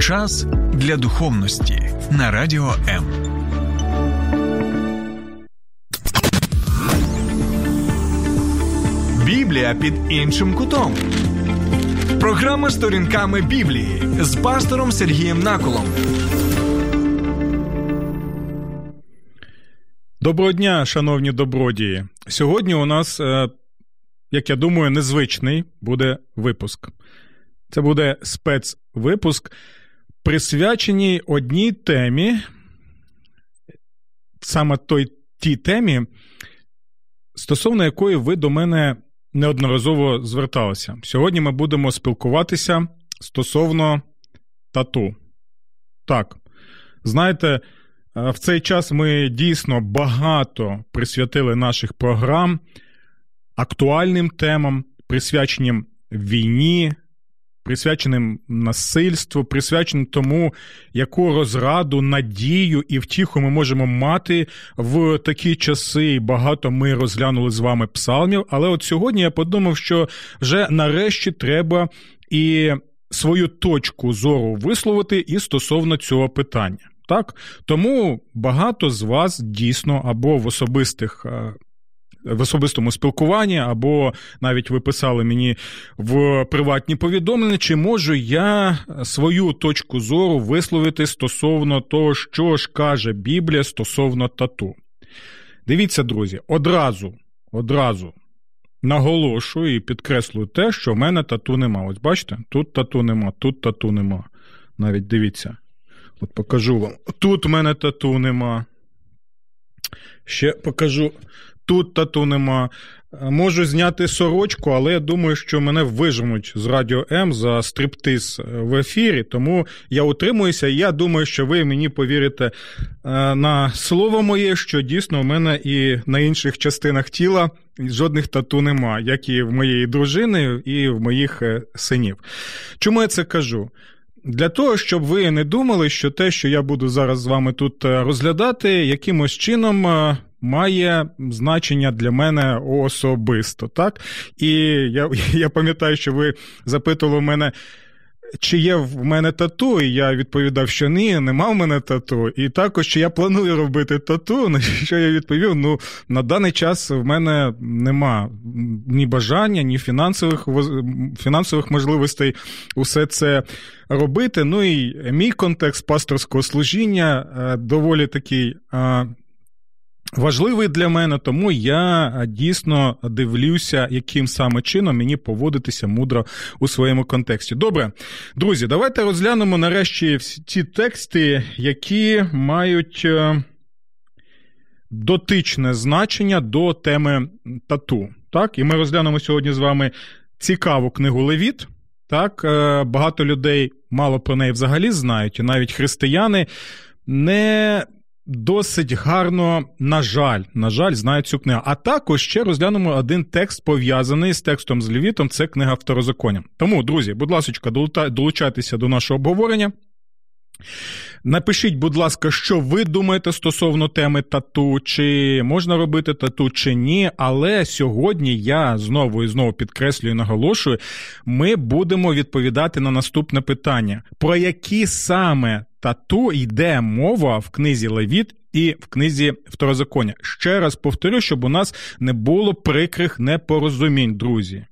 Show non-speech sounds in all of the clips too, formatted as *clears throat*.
Час для духовності на радіо М. Біблія під іншим кутом. Програма сторінками Біблії з пастором Сергієм Наколом. Доброго дня, шановні добродії. Сьогодні у нас, е, як я думаю, незвичний буде випуск. Це буде спецвипуск, присвяченій одній темі, саме той тій темі, стосовно якої ви до мене неодноразово зверталися. Сьогодні ми будемо спілкуватися стосовно тату. Так, знаєте, в цей час ми дійсно багато присвятили наших програм актуальним темам, присвяченим війні, присвяченим насильству, присвяченим тому, яку розраду, надію і втіху ми можемо мати в такі часи. І Багато ми розглянули з вами псалмів. Але от сьогодні я подумав, що вже нарешті треба і свою точку зору висловити і стосовно цього питання. Так, тому багато з вас дійсно або в особистих е, в особистому спілкуванні, або навіть ви писали мені в приватні повідомлення, чи можу я свою точку зору висловити стосовно того, що ж каже Біблія стосовно тату. Дивіться, друзі, одразу, одразу. Наголошую і підкреслюю те, що в мене тату нема. Ось бачите, тут тату нема, тут тату нема. Навіть дивіться. От покажу вам. Тут в мене тату нема. Ще покажу. Тут тату нема. Можу зняти сорочку, але я думаю, що мене вижмуть з радіо М за стриптиз в ефірі, тому я утримуюся. І я думаю, що ви мені повірите е, на слово моє, що дійсно в мене і на інших частинах тіла жодних тату нема, як і в моєї дружини, і в моїх е, синів. Чому я це кажу? Для того, щоб ви не думали, що те, що я буду зараз з вами тут е, розглядати, якимось чином е, має значення для мене особисто. так? І я, *laughs* я пам'ятаю, що ви запитували мене. Чи є в мене тату, і я відповідав, що ні, нема в мене тату. І також чи я планую робити тату, *laughs* на що я відповів: ну на даний час в мене нема ні бажання, ні фінансових фінансових можливостей усе це робити. Ну і мій контекст пасторського служіння е, доволі такий. Важливий для мене, тому я дійсно дивлюся, яким саме чином мені поводитися мудро у своєму контексті. Добре, друзі, давайте розглянемо нарешті ті тексти, які мають е, дотичне значення до теми тату. Так, і ми розглянемо сьогодні з вами цікаву книгу Левіт. Так, е, багато людей мало про неї взагалі знають, і навіть християни не досить гарно, на жаль, на жаль, знають цю книгу. А також ще розглянемо один текст, пов'язаний з текстом з Левітом, це книга Второзаконня. Тому, друзі, будь ласка, долучайтеся до нашого обговорення. Напишіть, будь ласка, що ви думаєте стосовно теми тату, чи можна робити тату, чи ні. Але сьогодні я знову і знову підкреслюю і наголошую, ми будемо відповідати на наступне питання: про які саме тату йде мова в книзі Левіт і в книзі Второзаконня. Ще раз повторю, щоб у нас не було прикрих непорозумінь, друзі.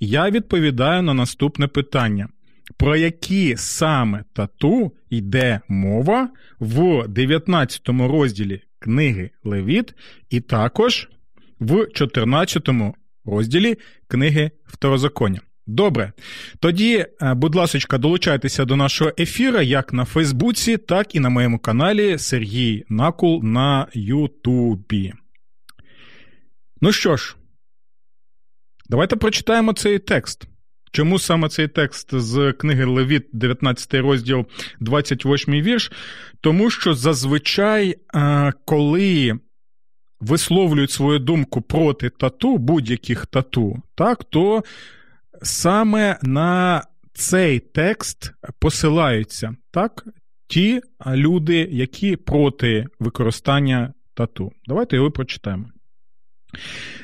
Я відповідаю на наступне питання. Про які саме тату йде мова в 19 розділі книги Левіт, і також в 14 розділі книги Второзаконня. Добре. Тоді, е, будь ласка, долучайтеся до нашого ефіра як на Фейсбуці, так і на моєму каналі Сергій Накул на Ютубі. Ну що ж, давайте прочитаємо цей текст. Чому саме цей текст з книги Левіт, 19 розділ, 28 вірш? Тому що зазвичай, е, коли висловлюють свою думку проти тату, будь-яких тату, так, то саме на цей текст посилаються так, ті люди, які проти використання тату. Давайте його прочитаємо.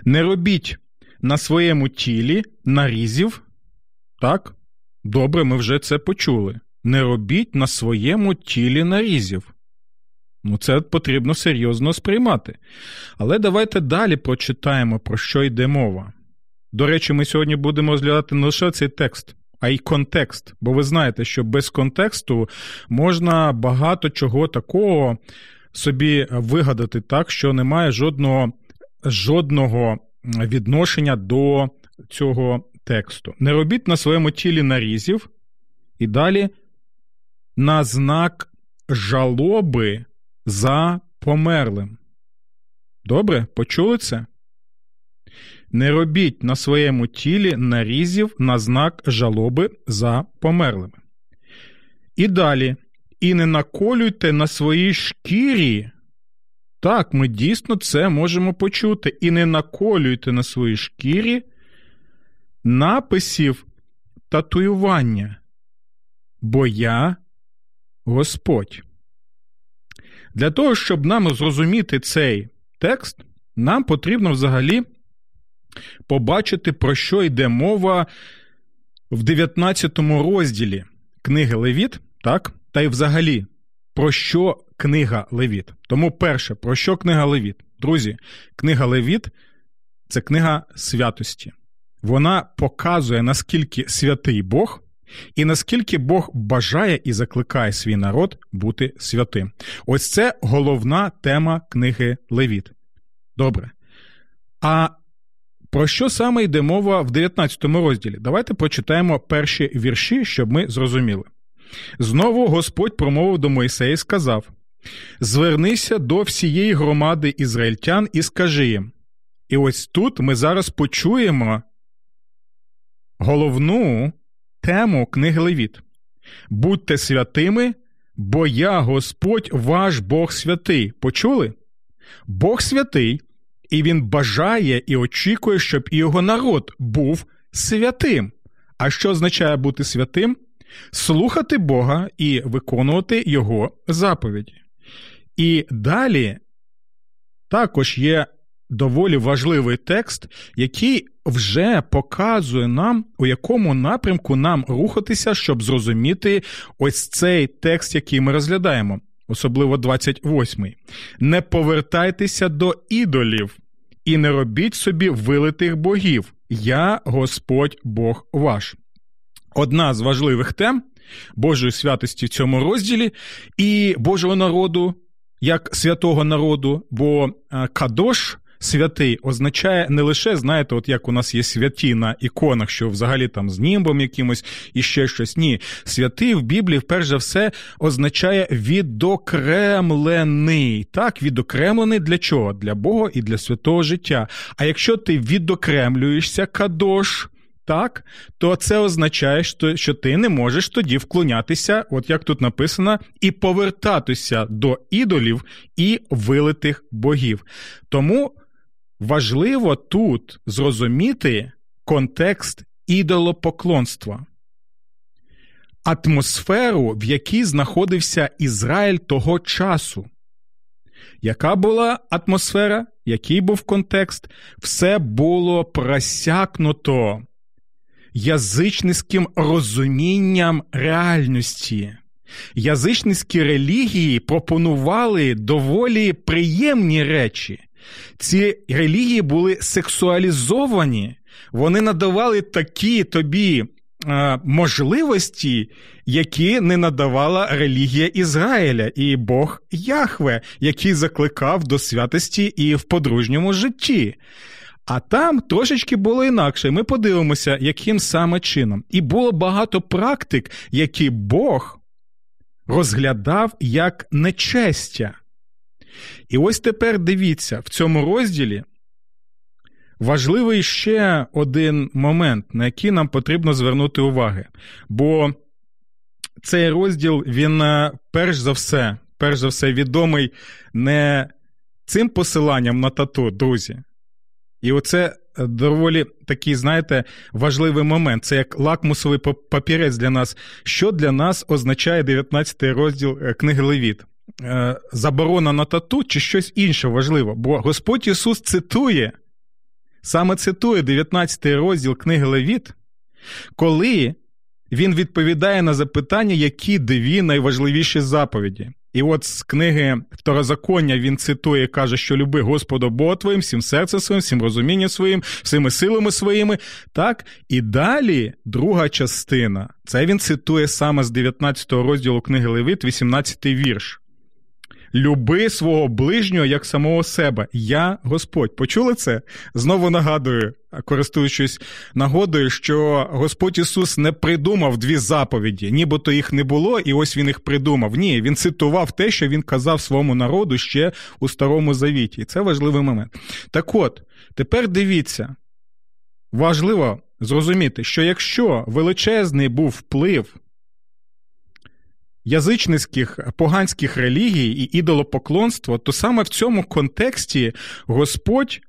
Не робіть на своєму тілі нарізів. Так, добре, ми вже це почули. не робіть на своєму тілі нарізів. Ну, це потрібно серйозно сприймати. Але давайте далі прочитаємо, про що йде мова. До речі, ми сьогодні будемо розглядати не лише цей текст, а й контекст. Бо ви знаєте, що без контексту можна багато чого такого собі вигадати так, що немає жодного, жодного відношення до цього тексту. Не робіть на своєму тілі нарізів і далі на знак жалоби за померлим. Добре, почули це? Не робіть на своєму тілі нарізів на знак жалоби за померлими. І далі. І не наколюйте на своїй шкірі. Так, ми дійсно це можемо почути. І не наколюйте на своїй шкірі написів татуювання. Бо я Господь. Для того, щоб нам зрозуміти цей текст, нам потрібно взагалі побачити, про що йде мова в 19 розділі книги Левіт, так? Та й взагалі, про що книга Левіт. Тому, перше, про що книга Левіт? Друзі, книга Левіт це книга святості. Вона показує, наскільки святий Бог. І наскільки Бог бажає і закликає свій народ бути святим. Ось це головна тема книги Левіт. Добре. А про що саме йде мова в 19 розділі? Давайте прочитаємо перші вірші, щоб ми зрозуміли. Знову Господь промовив до Мойсея і сказав: Звернися до всієї громади ізраїльтян і скажи їм. І ось тут ми зараз почуємо головну тему книги Левіт. Будьте святими, бо я Господь ваш Бог святий. Почули? Бог святий, і Він бажає і очікує, щоб і його народ був святим. А що означає бути святим? Слухати Бога і виконувати Його заповіді. І далі також є доволі важливий текст, який вже показує нам, у якому напрямку нам рухатися, щоб зрозуміти ось цей текст, який ми розглядаємо, особливо 28-й. Не повертайтеся до ідолів і не робіть собі вилитих богів. Я Господь Бог ваш. Одна з важливих тем Божої святості в цьому розділі і Божого народу, як святого народу, бо е, Кадош святий означає не лише, знаєте, от як у нас є святі на іконах, що взагалі там з німбом якимось і ще щось. Ні, святий в Біблії, перш за все, означає відокремлений. Так, відокремлений для чого? Для Бога і для святого життя. А якщо ти відокремлюєшся, кадош. Так, то це означає, що ти не можеш тоді вклонятися, от як тут написано, і повертатися до ідолів і вилитих богів. Тому Важливо тут зрозуміти контекст ідолопоклонства, атмосферу, в якій знаходився Ізраїль того часу. Яка була атмосфера, який був контекст? Все було просякнуто язичницьким розумінням реальності. Язичницькі релігії пропонували доволі приємні речі. Ці релігії були сексуалізовані, вони надавали такі тобі е, можливості, які не надавала релігія Ізраїля і Бог Яхве, який закликав до святості і в подружньому житті. А там трошечки було інакше. Ми подивимося, яким саме чином. І було багато практик, які Бог розглядав як нечестя. І ось тепер дивіться, в цьому розділі важливий ще один момент, на який нам потрібно звернути увагу. Бо цей розділ, він е, перш за все, перш за все, відомий не цим посиланням на тату, друзі. І оце доволі такий, знаєте, важливий момент. Це як лакмусовий папірець для нас. Що для нас означає 19 розділ е, книги Левіт? Е, заборона на тату чи щось інше важливе. Бо Господь Ісус цитує, саме цитує 19 розділ книги Левіт, коли він відповідає на запитання, які дві найважливіші заповіді. І от з книги Второзаконня він цитує, каже, що люби Господа Бога твоїм, всім серцем своїм, всім розумінням своїм, всіми силами своїми. Так, і далі друга частина. Це він цитує саме з 19 розділу книги Левит, 18 вірш. Люби свого ближнього як самого себе. Я Господь. Почули це? Знову нагадую, користуючись нагодою, що Господь Ісус не придумав дві заповіді, нібито їх не було, і ось він їх придумав. Ні, він цитував те, що він казав своєму народу ще у Старому Завіті. І це важливий момент. Так от, тепер дивіться, важливо зрозуміти, що якщо величезний був вплив язичницьких поганських релігій і ідолопоклонство, то саме в цьому контексті Господь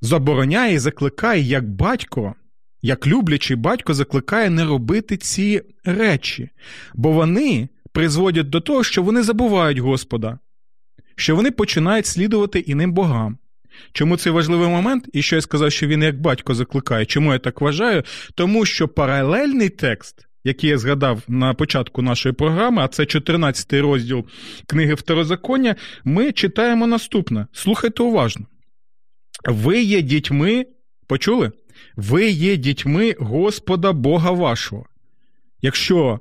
забороняє і закликає як батько, як люблячий батько закликає не робити ці речі, бо вони призводять до того, що вони забувають Господа, що вони починають слідувати іним богам. Чому це важливий момент? І що я сказав, що він як батько закликає. Чому я так вважаю? Тому що паралельний текст який я згадав на початку нашої програми, а це 14 розділ книги Второзаконня, ми читаємо наступне. Слухайте уважно. Ви є дітьми, почули? Ви є дітьми Господа Бога вашого. Якщо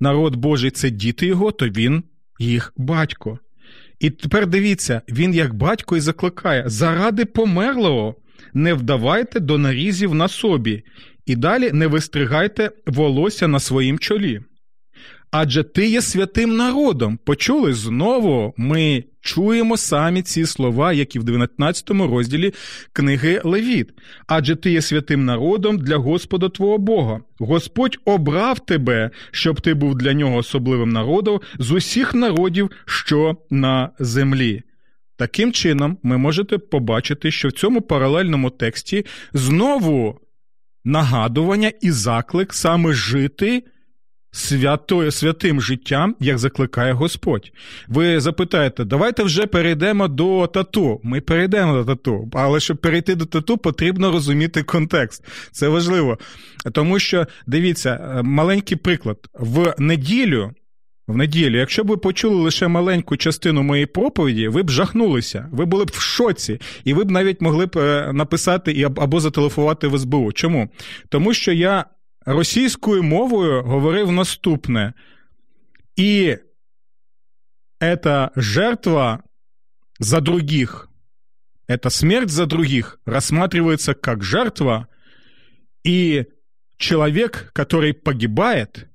народ Божий це діти його, то він їх батько. І тепер дивіться, він як батько і закликає: заради померлого не вдавайте до нарізів на собі, і далі не вистригайте волосся на своїм чолі. Адже ти є святим народом. Почули знову ми чуємо самі ці слова, як і в 19 розділі книги Левіт. Адже ти є святим народом для Господа Твого Бога. Господь обрав тебе, щоб ти був для нього особливим народом з усіх народів, що на землі. Таким чином, ми можете побачити, що в цьому паралельному тексті знову нагадування і заклик саме жити святою святим життям, як закликає Господь. Ви запитаєте, давайте вже перейдемо до тату. Ми перейдемо до тату, але щоб перейти до тату, потрібно розуміти контекст. Це важливо. Тому що дивіться, е, маленький приклад в неділю. В неділю, якщо б ви почули лише маленьку частину моєї проповіді, ви б жахнулися, ви були б в шоці, і ви б навіть могли б е, написати або зателефувати в СБУ. Чому? Тому що я російською мовою говорив наступне. І эта жертва за других, эта смерть за других рассматривается как жертва, и человек, который погибает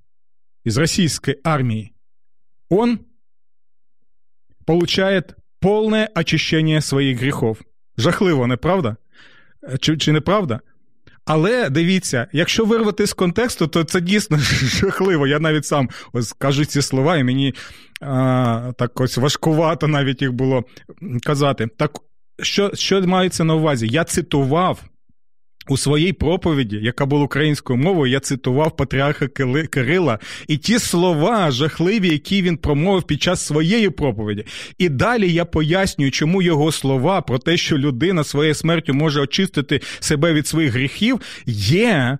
из российской армии, он получает полное очищение своїх гріхов. Жахливо, не правда? Чи, чи не правда? Але дивіться, якщо вирвати з контексту, то це дійсно *laughs* жахливо. Я навіть сам ось кажу ці слова, і мені а, так ось важкувато навіть їх було казати. Так що, що мається на увазі? Я цитував у своїй проповіді, яка була українською мовою, я цитував патріарха Кирила і ті слова жахливі, які він промовив під час своєї проповіді. І далі я пояснюю, чому його слова про те, що людина своєю смертю може очистити себе від своїх гріхів, є,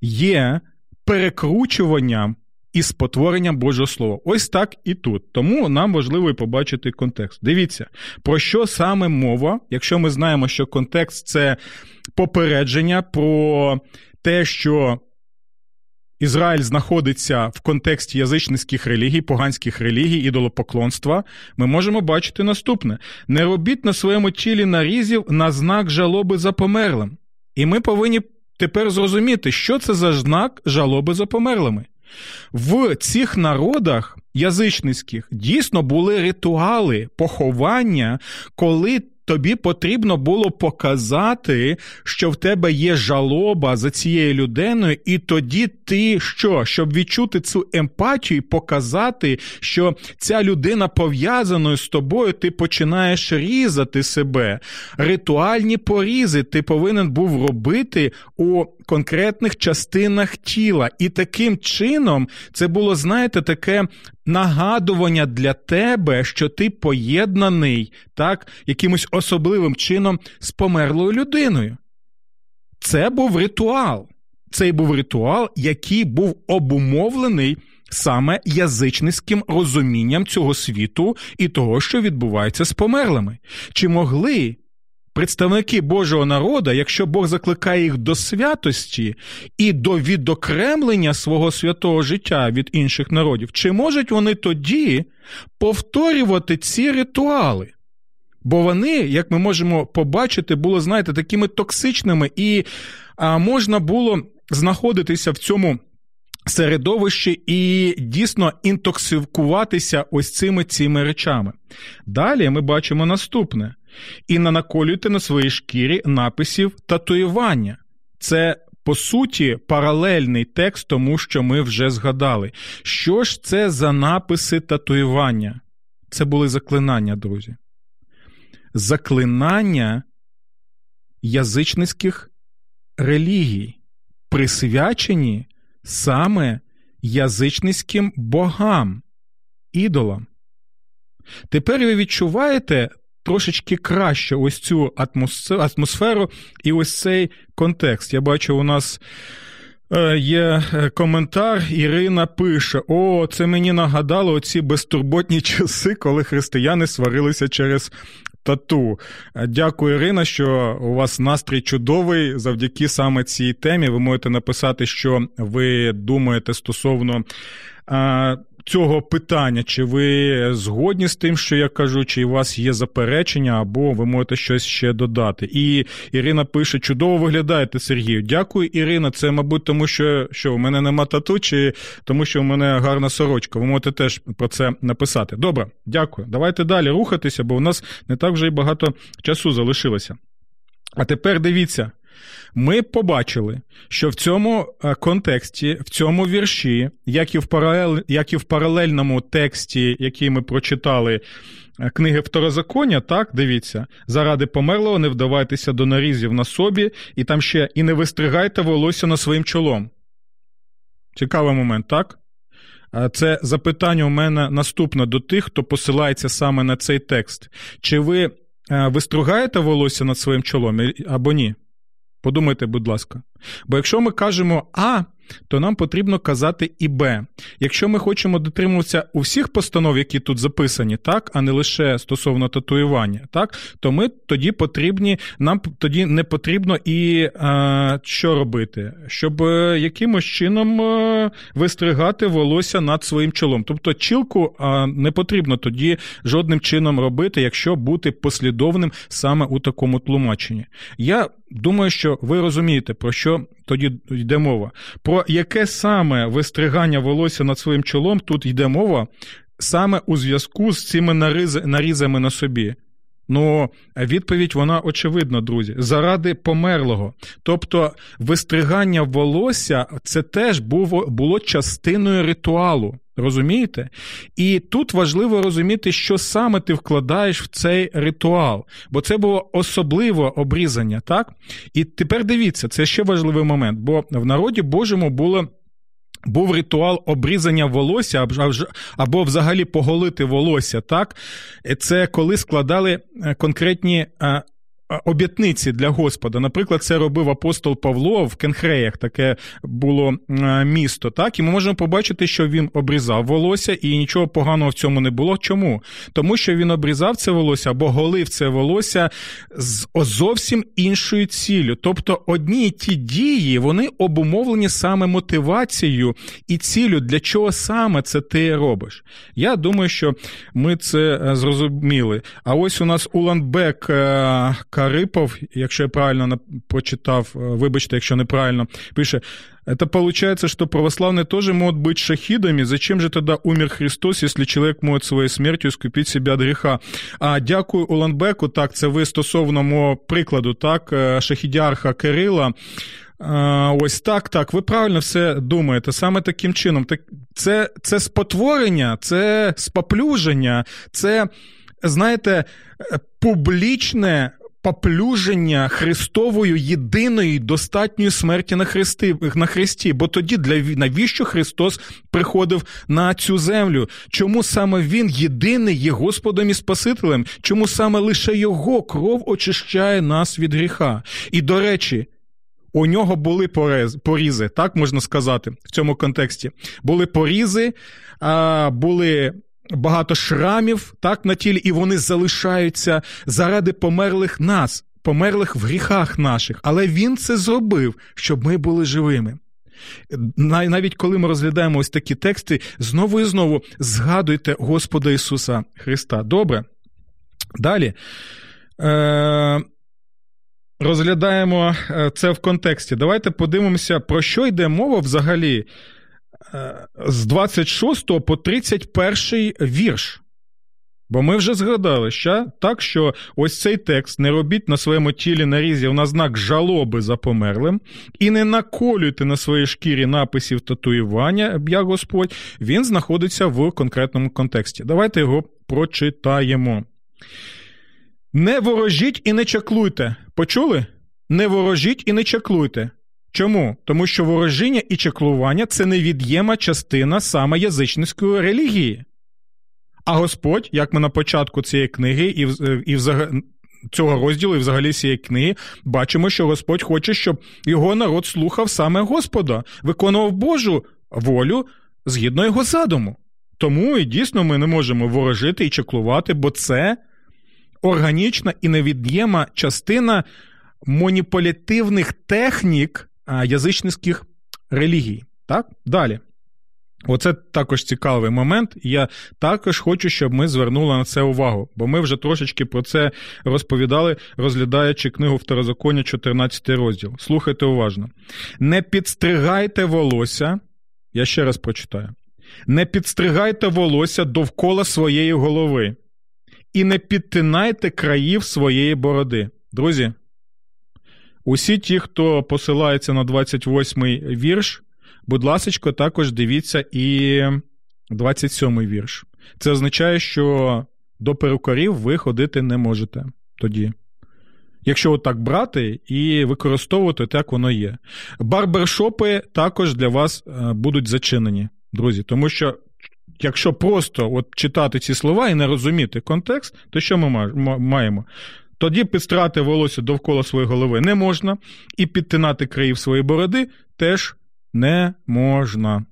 є перекручуванням. І спотворенням Божого Слова. Ось так і тут. Тому нам важливо і побачити контекст. Дивіться, про що саме мова, якщо ми знаємо, що контекст це попередження про те, що Ізраїль знаходиться в контексті язичницьких релігій, поганських релігій, ідолопоклонства, ми можемо бачити наступне: не робіть на своєму тілі нарізів на знак жалоби за померлим. І ми повинні тепер зрозуміти, що це за знак жалоби за померлими. В цих народах язичницьких дійсно були ритуали поховання, коли тобі потрібно було показати, що в тебе є жалоба за цією людиною, і тоді ти що? Щоб відчути цю емпатію, показати, що ця людина пов'язаною з тобою, ти починаєш різати себе. Ритуальні порізи ти повинен був робити у конкретних частинах тіла. І таким чином це було, знаєте, таке нагадування для тебе, що ти поєднаний так, якимось особливим чином з померлою людиною. Це був ритуал. цей був ритуал, який був обумовлений саме язичницьким розумінням цього світу і того, що відбувається з померлими. Чи могли представники Божого народу, якщо Бог закликає їх до святості і до відокремлення свого святого життя від інших народів, чи можуть вони тоді повторювати ці ритуали? Бо вони, як ми можемо побачити, були, знаєте, такими токсичними, і а, можна було знаходитися в цьому середовищі і дійсно інтоксикуватися ось цими цими речами. Далі ми бачимо наступне: і не наколюйте на своїй шкірі написів татуювання. Це. По суті, паралельний текст тому, що ми вже згадали. Що ж це за написи татуювання? Це були заклинання, друзі заклинання язичницьких релігій, присвячені саме язичницьким богам, ідолам. Тепер ви відчуваєте трошечки краще ось цю атмосферу і ось цей контекст. Я бачу, у нас Е, є е, коментар, Ірина пише: О, це мені нагадало оці безтурботні часи, коли християни сварилися через тату. Дякую, Ірина, що у вас настрій чудовий. Завдяки саме цій темі. Ви можете написати, що ви думаєте стосовно цього питання, чи ви згодні з тим, що я кажу, чи у вас є заперечення, або ви можете щось ще додати. І Ірина пише: чудово виглядаєте, Сергію. Дякую, Ірина. Це, мабуть, тому що що у мене нема тату, чи тому, що у мене гарна сорочка. Ви можете теж про це написати. Добре, дякую. Давайте далі рухатися, бо у нас не так вже й багато часу залишилося. А тепер дивіться. Ми побачили, що в цьому е, контексті, в цьому вірші, як і в паралель, як і в паралельному тексті, який ми прочитали е, книги Второзаконня, так, дивіться, заради померлого не вдавайтеся до нарізів на собі, і там ще і не вистригайте волосся на своїм чолом. Цікавий момент, так? Це запитання у мене наступне до тих, хто посилається саме на цей текст. Чи ви е, вистругаєте волосся над своїм чолом або ні? Подумайте, будь ласка. Бо якщо ми кажемо А, то нам потрібно казати і Б. Якщо ми хочемо дотримуватися у всіх постанов, які тут записані, так, а не лише стосовно татуювання, так, то ми тоді потрібні, нам тоді не потрібно і а, що робити, щоб е, якимось чином е, вистригати волосся над своїм чолом. Тобто чілку а, не потрібно тоді жодним чином робити, якщо бути послідовним саме у такому тлумаченні. Я думаю, що ви розумієте, про що тоді йде мова. Про яке саме вистригання волосся над своїм чолом тут йде мова саме у зв'язку з цими нарізами на собі. Ну, відповідь вона очевидна, друзі, заради померлого. Тобто, вистригання волосся це теж було, частиною ритуалу. Розумієте? І тут важливо розуміти, що саме ти вкладаєш в цей ритуал, бо це було особливе обрізання, так? І тепер дивіться, це ще важливий момент, бо в народі Божому було. Був ритуал обрізання волосся або взагалі поголити волосся, так? Це коли складали е, конкретні е, обітниці для Господа. Наприклад, це робив апостол Павло в Кенхреях, таке було місто. Так, і ми можемо побачити, що він обрізав волосся, і нічого поганого в цьому не було. Чому? Тому що він обрізав це волосся або голив це волосся з зовсім іншою ціллю. Тобто одні і ті дії вони обумовлені саме мотивацією і ціллю, для чого саме це ти робиш. Я думаю, що ми це е, зрозуміли. А ось у нас Уланбек е, Карипов, якщо я правильно прочитав, е, вибачте, якщо неправильно, пише. Это получается, что православные тоже могут быть шахидами. Зачем же тогда умер Христос, если человек может своєю смертю скупити себе від гріха? А дякую Уланбеку. Так, це ви стосовно мого прикладу, так, е, шахідярха Кирила. Ось так, так, ви правильно все думаєте. Саме таким чином. Так, Це це спотворення, це споплюження, це, знаєте, е, публічне поплюження Христовою єдиної достатньої смерті на хресті, на хресті. Бо тоді для навіщо Христос приходив на цю землю? Чому саме Він єдиний є Господом і Спасителем? Чому саме лише Його кров очищає нас від гріха? І до речі. У нього були порізи, так можна сказати, в цьому контексті. Були порізи, були багато шрамів так на тілі, і вони залишаються заради померлих нас, померлих в гріхах наших. Але він це зробив, щоб ми були живими. Навіть коли ми розглядаємо ось такі тексти, знову і знову згадуйте Господа Ісуса Христа. Добре? Далі. Е- Розглядаємо е, це в контексті. Давайте подивимося, про що йде мова взагалі з 26 по 31 вірш. Бо ми вже згадали що так, що ось цей текст не робіть на своєму тілі нарізів на знак жалоби за померлим, і не наколюйте на своїй шкірі написів татуювання, я Господь, він знаходиться в конкретному контексті. Давайте його прочитаємо. Не ворожіть і не чаклуйте. Почули? Не ворожіть і не чаклуйте. Чому? Тому що ворожіння і чаклування це невід'єма частина саме язичницької релігії. А Господь, як ми на початку цієї книги і і взагалі. Цього розділу і взагалі цієї книги бачимо, що Господь хоче, щоб його народ слухав саме Господа, виконував Божу волю згідно його задуму. Тому і дійсно ми не можемо ворожити і чеклувати, бо це органічна і невід'єма частина маніпулятивних технік язичницьких релігій. Так? Далі. Оце також цікавий момент. Я також хочу, щоб ми звернули на це увагу, бо ми вже трошечки про це розповідали, розглядаючи книгу Второзаконня, 14 розділ. Слухайте уважно. Не підстригайте волосся. Я ще раз прочитаю. Не підстригайте волосся довкола своєї голови і не підтинайте країв своєї бороди. Друзі, усі ті, хто посилається на 28-й вірш, Будь ласка, також дивіться і 27-й вірш. Це означає, що до перукарів ви ходити не можете тоді. Якщо отак брати і використовувати, так воно є. Барбершопи також для вас е, будуть зачинені, друзі, тому що. Якщо просто от читати ці слова і не розуміти контекст, то що ми маємо? Тоді підстрати волосся довкола своєї голови не можна, і підтинати країв своєї бороди теж не можна.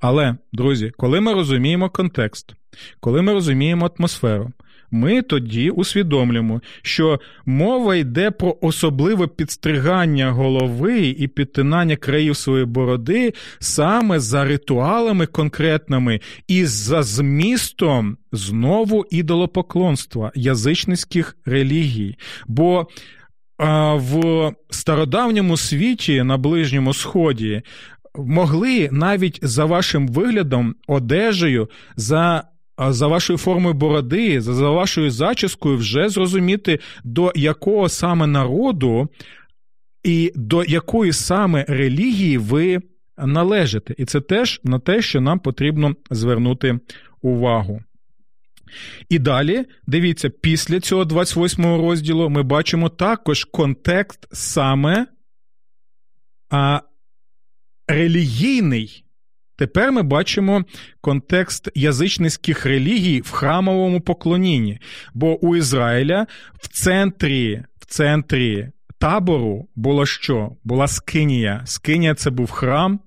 Але, друзі, коли ми розуміємо контекст, коли ми розуміємо атмосферу, ми тоді усвідомлюємо, що мова йде про особливе підстригання голови і підтинання країв своєї бороди саме за ритуалами конкретними і за змістом знову ідолопоклонства язичницьких релігій. Бо в стародавньому світі на Ближньому Сході могли навіть за вашим виглядом, одежею, за за вашою формою бороди, за вашою зачіскою вже зрозуміти, до якого саме народу і до якої саме релігії ви належите. І це теж на те, що нам потрібно звернути увагу. І далі, дивіться, після цього 28 розділу ми бачимо також контекст саме а, релігійний. Тепер ми бачимо контекст язичницьких релігій в храмовому поклонінні. Бо у Ізраїля в центрі в центрі табору було що? Була Скинія. Скинія це був храм,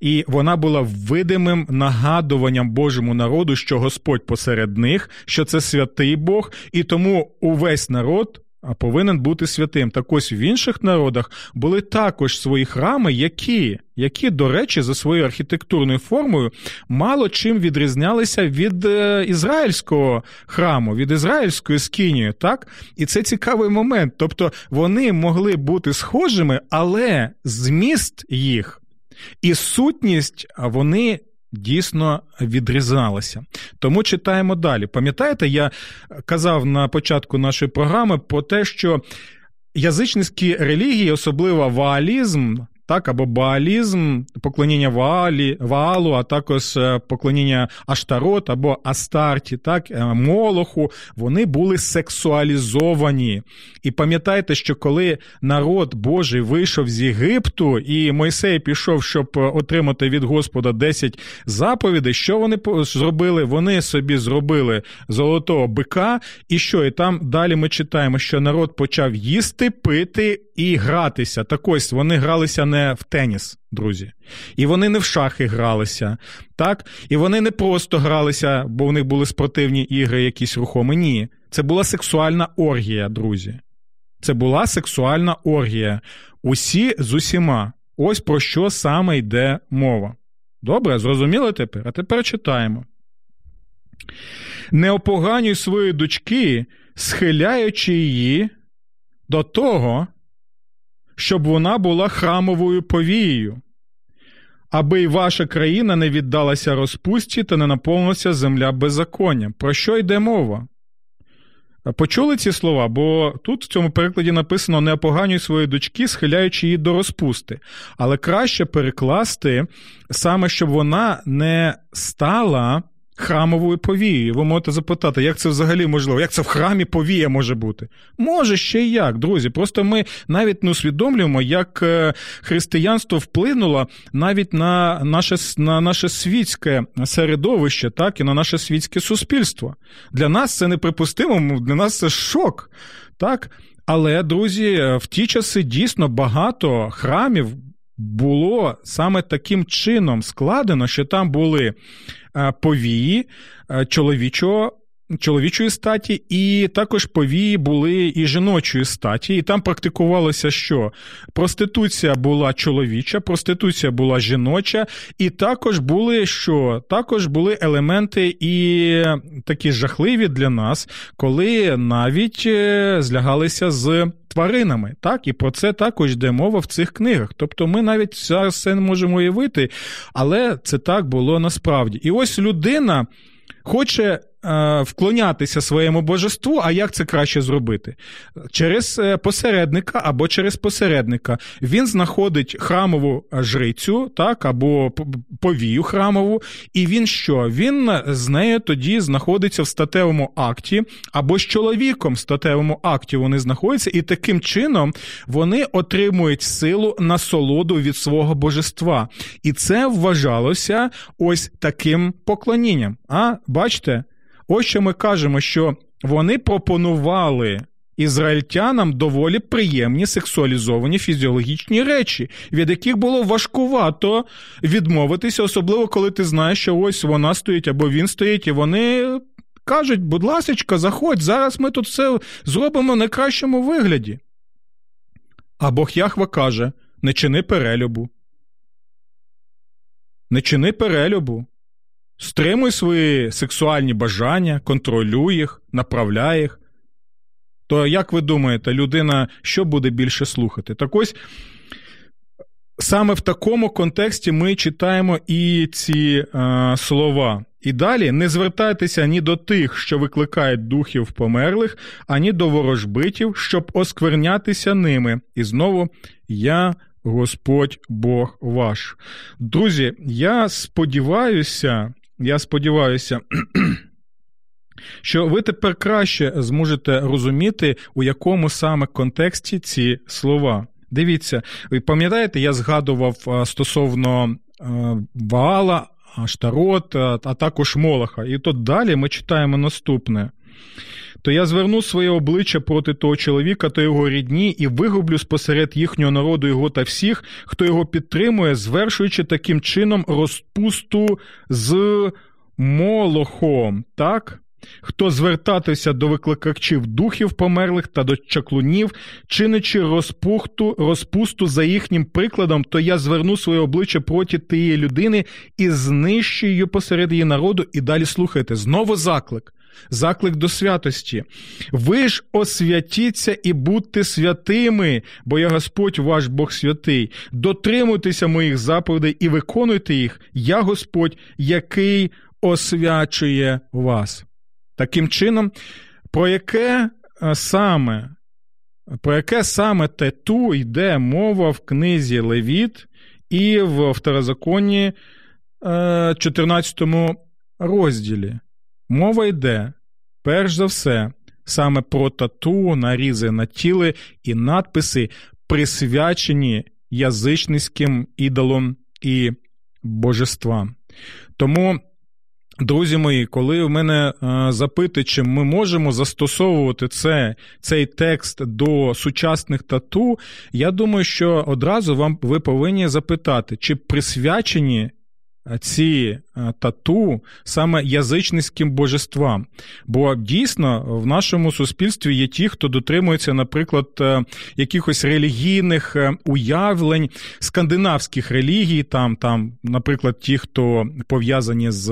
і вона була видимим нагадуванням Божому народу, що Господь посеред них, що це святий Бог, і тому увесь народ. А повинен бути святим. Так ось в інших народах були також свої храми, які, які, до речі, за своєю архітектурною формою мало чим відрізнялися від е, ізраїльського храму, від ізраїльської скинії. так? І це цікавий момент. Тобто вони могли бути схожими, але зміст їх і сутність вони дійсно відрізалися. Тому читаємо далі. Пам'ятаєте, я казав на початку нашої програми про те, що язичницькі релігії, особливо ваалізм, так, або Баалізм, поклоніння Ваалі, Ваалу, а також е, поклоніння Аштарот або Астарті, так, е, Молоху, вони були сексуалізовані. І пам'ятайте, що коли народ Божий вийшов з Єгипту, і Мойсей пішов, щоб отримати від Господа 10 заповідей, що вони зробили? Вони собі зробили золотого бика, і що? І там далі ми читаємо, що народ почав їсти, пити і гратися. Так ось вони гралися не в теніс, друзі. І вони не в шахи гралися, так? І вони не просто гралися, бо в них були спортивні ігри, якісь рухомі. Ні. Це була сексуальна оргія, друзі. Це була сексуальна оргія. Усі з усіма. Ось про що саме йде мова. Добре, зрозуміли тепер? А тепер читаємо. Не опоганюй свої дочки, схиляючи її до того, щоб вона була храмовою повією, аби й ваша країна не віддалася розпусті та не наповнилася земля беззаконням. Про що йде мова? Почули ці слова, бо тут в цьому перекладі написано не опоганюй свої дочки, схиляючи її до розпусти. Але краще перекласти саме, щоб вона не стала храмовою повією. Ви можете запитати, як це взагалі можливо? Як це в храмі повія може бути? Може ще й як, друзі. Просто ми навіть не усвідомлюємо, як е, християнство вплинуло навіть на наше на наше світське середовище, так і на наше світське суспільство. Для нас це неприпустимо, для нас це шок. так? Але, друзі, в ті часи дійсно багато храмів було саме таким чином складено, що там були Е, повії е, чоловічого. Чоловічої статі, і також повії були і жіночої статі, і там практикувалося, що проституція була чоловіча, проституція була жіноча, і також були що? Також були елементи і такі жахливі для нас, коли навіть е, злягалися з тваринами. Так, і про це також йде мова в цих книгах. Тобто ми навіть зараз це не можемо уявити, але це так було насправді. І ось людина хоче вклонятися своєму божеству, а як це краще зробити? Через е, посередника або через посередника. Він знаходить храмову жрицю, так, або повію храмову, і він що? Він з нею тоді знаходиться в статевому акті, або з чоловіком в статевому акті вони знаходяться, і таким чином вони отримують силу насолоду від свого божества. І це вважалося ось таким поклонінням. А бачите? Ось що ми кажемо, що вони пропонували ізраїльтянам доволі приємні сексуалізовані фізіологічні речі, від яких було важкувато відмовитися, особливо коли ти знаєш, що ось вона стоїть або він стоїть, і вони. Кажуть, будь ласка, заходь, зараз ми тут все зробимо в найкращому вигляді. А Бог Яхва каже: не чини перелюбу. Не чини перелюбу. Стримуй свої сексуальні бажання, контролюй їх, направляй їх. То, як ви думаєте, людина що буде більше слухати? Так ось саме в такому контексті ми читаємо і ці е, слова. І далі не звертайтеся ні до тих, що викликають духів померлих, ані до ворожбитів, щоб осквернятися ними. І знову я. Господь Бог ваш. Друзі, я сподіваюся, я сподіваюся. *clears throat* Що ви тепер краще зможете розуміти, у якому саме контексті ці слова. Дивіться, ви пам'ятаєте, я згадував стосовно Ваала, Аштарот, а також Молоха. І тут далі ми читаємо наступне то я зверну своє обличчя проти того чоловіка та його рідні і вигублю спосеред їхнього народу його та всіх, хто його підтримує, звершуючи таким чином розпусту з молохом. Так? Хто звертатися до викликачів духів померлих та до чаклунів, чинячи розпухту, розпусту за їхнім прикладом, то я зверну своє обличчя проти тієї людини і знищу її посеред її народу. І далі слухайте, знову заклик заклик до святості. Ви ж освятіться і будьте святими, бо я Господь ваш Бог святий. Дотримуйтеся моїх заповідей і виконуйте їх, я Господь, який освячує вас. Таким чином, про яке е, саме Про яке саме тату йде мова в книзі Левіт і в второзаконні 14 е, розділі. Мова йде, перш за все, саме про тату, нарізи на тіли і надписи, присвячені язичницьким ідолам і божествам. Тому Друзі мої, коли в мене е, запитують, чи ми можемо застосовувати це, цей текст до сучасних тату, я думаю, що одразу вам ви повинні запитати, чи присвячені ці е, тату саме язичницьким божествам. Бо дійсно в нашому суспільстві є ті, хто дотримується, наприклад, е, якихось релігійних е, уявлень скандинавських релігій, там, там, наприклад, ті, хто пов'язані з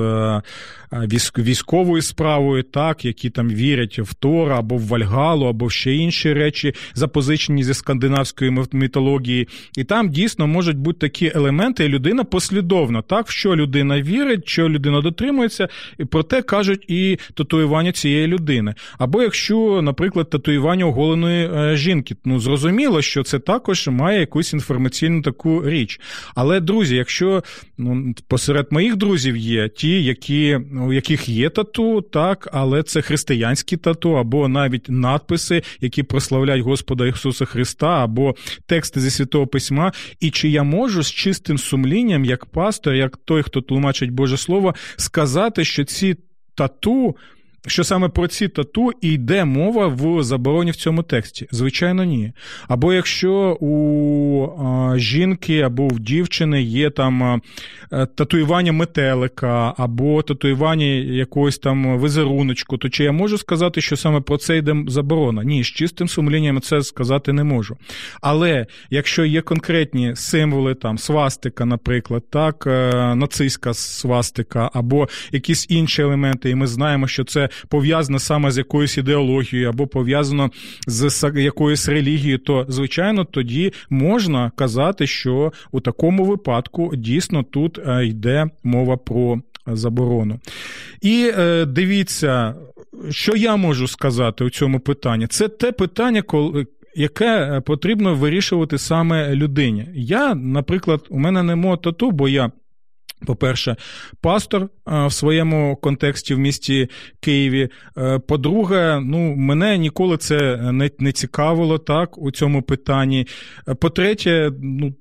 військовою справою, так, які там вірять в Тора або в Вальгалу, або в ще інші речі, запозичені зі скандинавської мітології. І там дійсно можуть бути такі елементи, і людина послідовно, так, що людина вірить, що людина дотримується, і про те кажуть і татуювання цієї людини. Або якщо, наприклад, татуювання оголеної е, жінки, ну зрозуміло, що це також має якусь інформаційну таку річ. Але, друзі, якщо ну, посеред моїх друзів є ті, які, у яких є тату, так, але це християнські тату, або навіть надписи, які прославляють Господа Ісуса Христа, або тексти зі Святого Письма, і чи я можу з чистим сумлінням, як пастор, як той, хто тлумачить Боже Слово, сказати, що ці тату що саме про ці тату і йде мова в забороні в цьому тексті? Звичайно, ні. Або якщо у жінки або в дівчини є там е, татуювання метелика, або татуювання якогось там визеруночку, то чи я можу сказати, що саме про це йде заборона? Ні, з чистим сумлінням це сказати не можу. Але якщо є конкретні символи, там свастика, наприклад, так, е, нацистська свастика, або якісь інші елементи, і ми знаємо, що це пов'язане саме з якоюсь ідеологією або пов'язано з якоюсь релігією, то звичайно тоді можна казати, що у такому випадку дійсно тут е, йде мова про заборону. І е, дивіться, що я можу сказати у цьому питанні. Це те питання, коли. Яке потрібно вирішувати саме людині. Я, наприклад, у мене не тату, бо я по-перше, пастор в своєму контексті в місті Києві. Е, по-друге, ну мене ніколи це не не цікавило так у цьому питанні. Е, по-третє, ну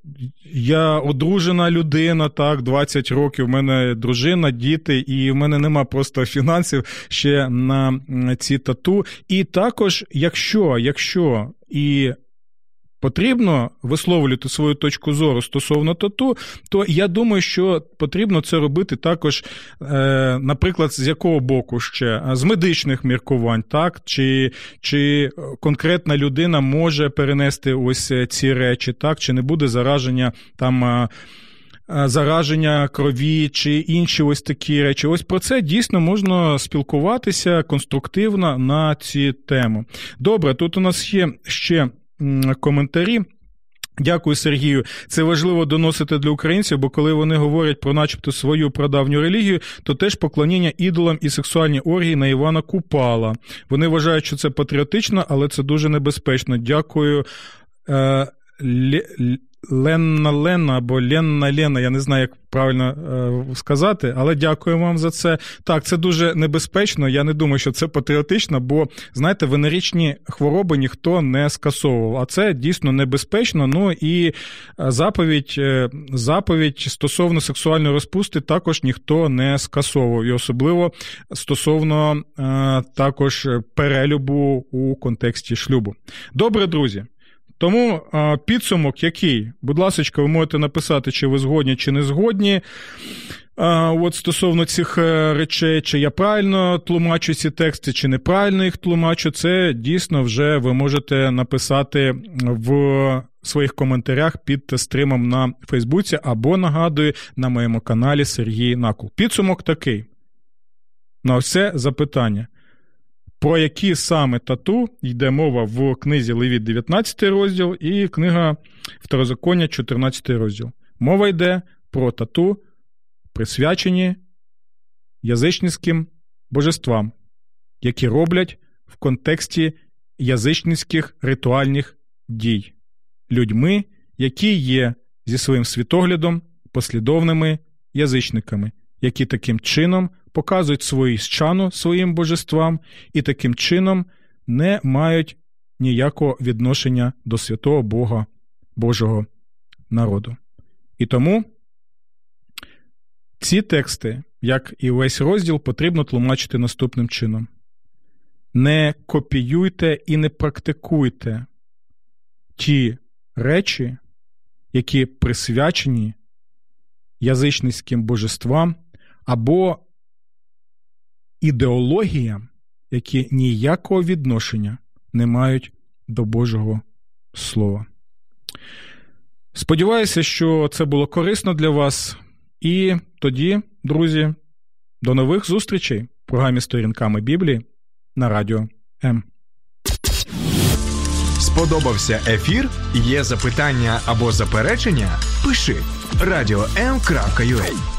я одружена людина, так, 20 років. в мене дружина, діти, і в мене нема просто фінансів ще на ці тату. І також, якщо, якщо і потрібно висловлювати свою точку зору стосовно тату, то я думаю, що потрібно це робити також, е, наприклад, з якого боку ще з медичних міркувань, так чи чи конкретна людина може перенести ось ці речі, так, чи не буде зараження там. Е, зараження крові чи інші ось такі речі. Ось про це дійсно можна спілкуватися конструктивно на ці теми. Добре, тут у нас є ще коментарі. Дякую, Сергію. Це важливо доносити для українців, бо коли вони говорять про, начебто, свою прадавню релігію, то теж поклоніння ідолам і сексуальні оргії на Івана Купала. Вони вважають, що це патріотично, але це дуже небезпечно. Дякую. Ленна Лена або Ленна Лена, я не знаю, як правильно е, сказати, але дякую вам за це. Так, це дуже небезпечно. Я не думаю, що це патріотично, бо знаєте, венеричні хвороби ніхто не скасовував. А це дійсно небезпечно. Ну і е, заповідь, е, заповідь стосовно сексуальної розпусти також ніхто не скасовував. І особливо стосовно також перелюбу у контексті шлюбу. Добре, друзі. Тому підсумок який? Будь ласка, ви можете написати, чи ви згодні, чи не згодні. От стосовно цих е, речей, чи я правильно тлумачу ці тексти, чи неправильно їх тлумачу, це дійсно вже ви можете написати в своїх коментарях під стримом на Фейсбуці або нагадую на моєму каналі Сергій Накул. Підсумок такий. На це запитання. Про які саме тату йде мова в книзі Левіт 19 розділ і книга Второзаконня, 14 розділ. Мова йде про тату, присвячені язичницьким божествам, які роблять в контексті язичницьких ритуальних дій, людьми, які є зі своїм світоглядом послідовними язичниками, які таким чином показують свою щану своїм божествам і таким чином не мають ніякого відношення до святого Бога Божого народу. І тому ці тексти, як і весь розділ, потрібно тлумачити наступним чином. Не копіюйте і не практикуйте ті речі, які присвячені язичницьким божествам або ідеологіям, які ніякого відношення не мають до Божого Слова. Сподіваюся, що це було корисно для вас. І тоді, друзі, до нових зустрічей в програмі Сторінками Біблії на радіо М. Сподобався ефір? Є запитання або заперечення? Пиши радіом.ua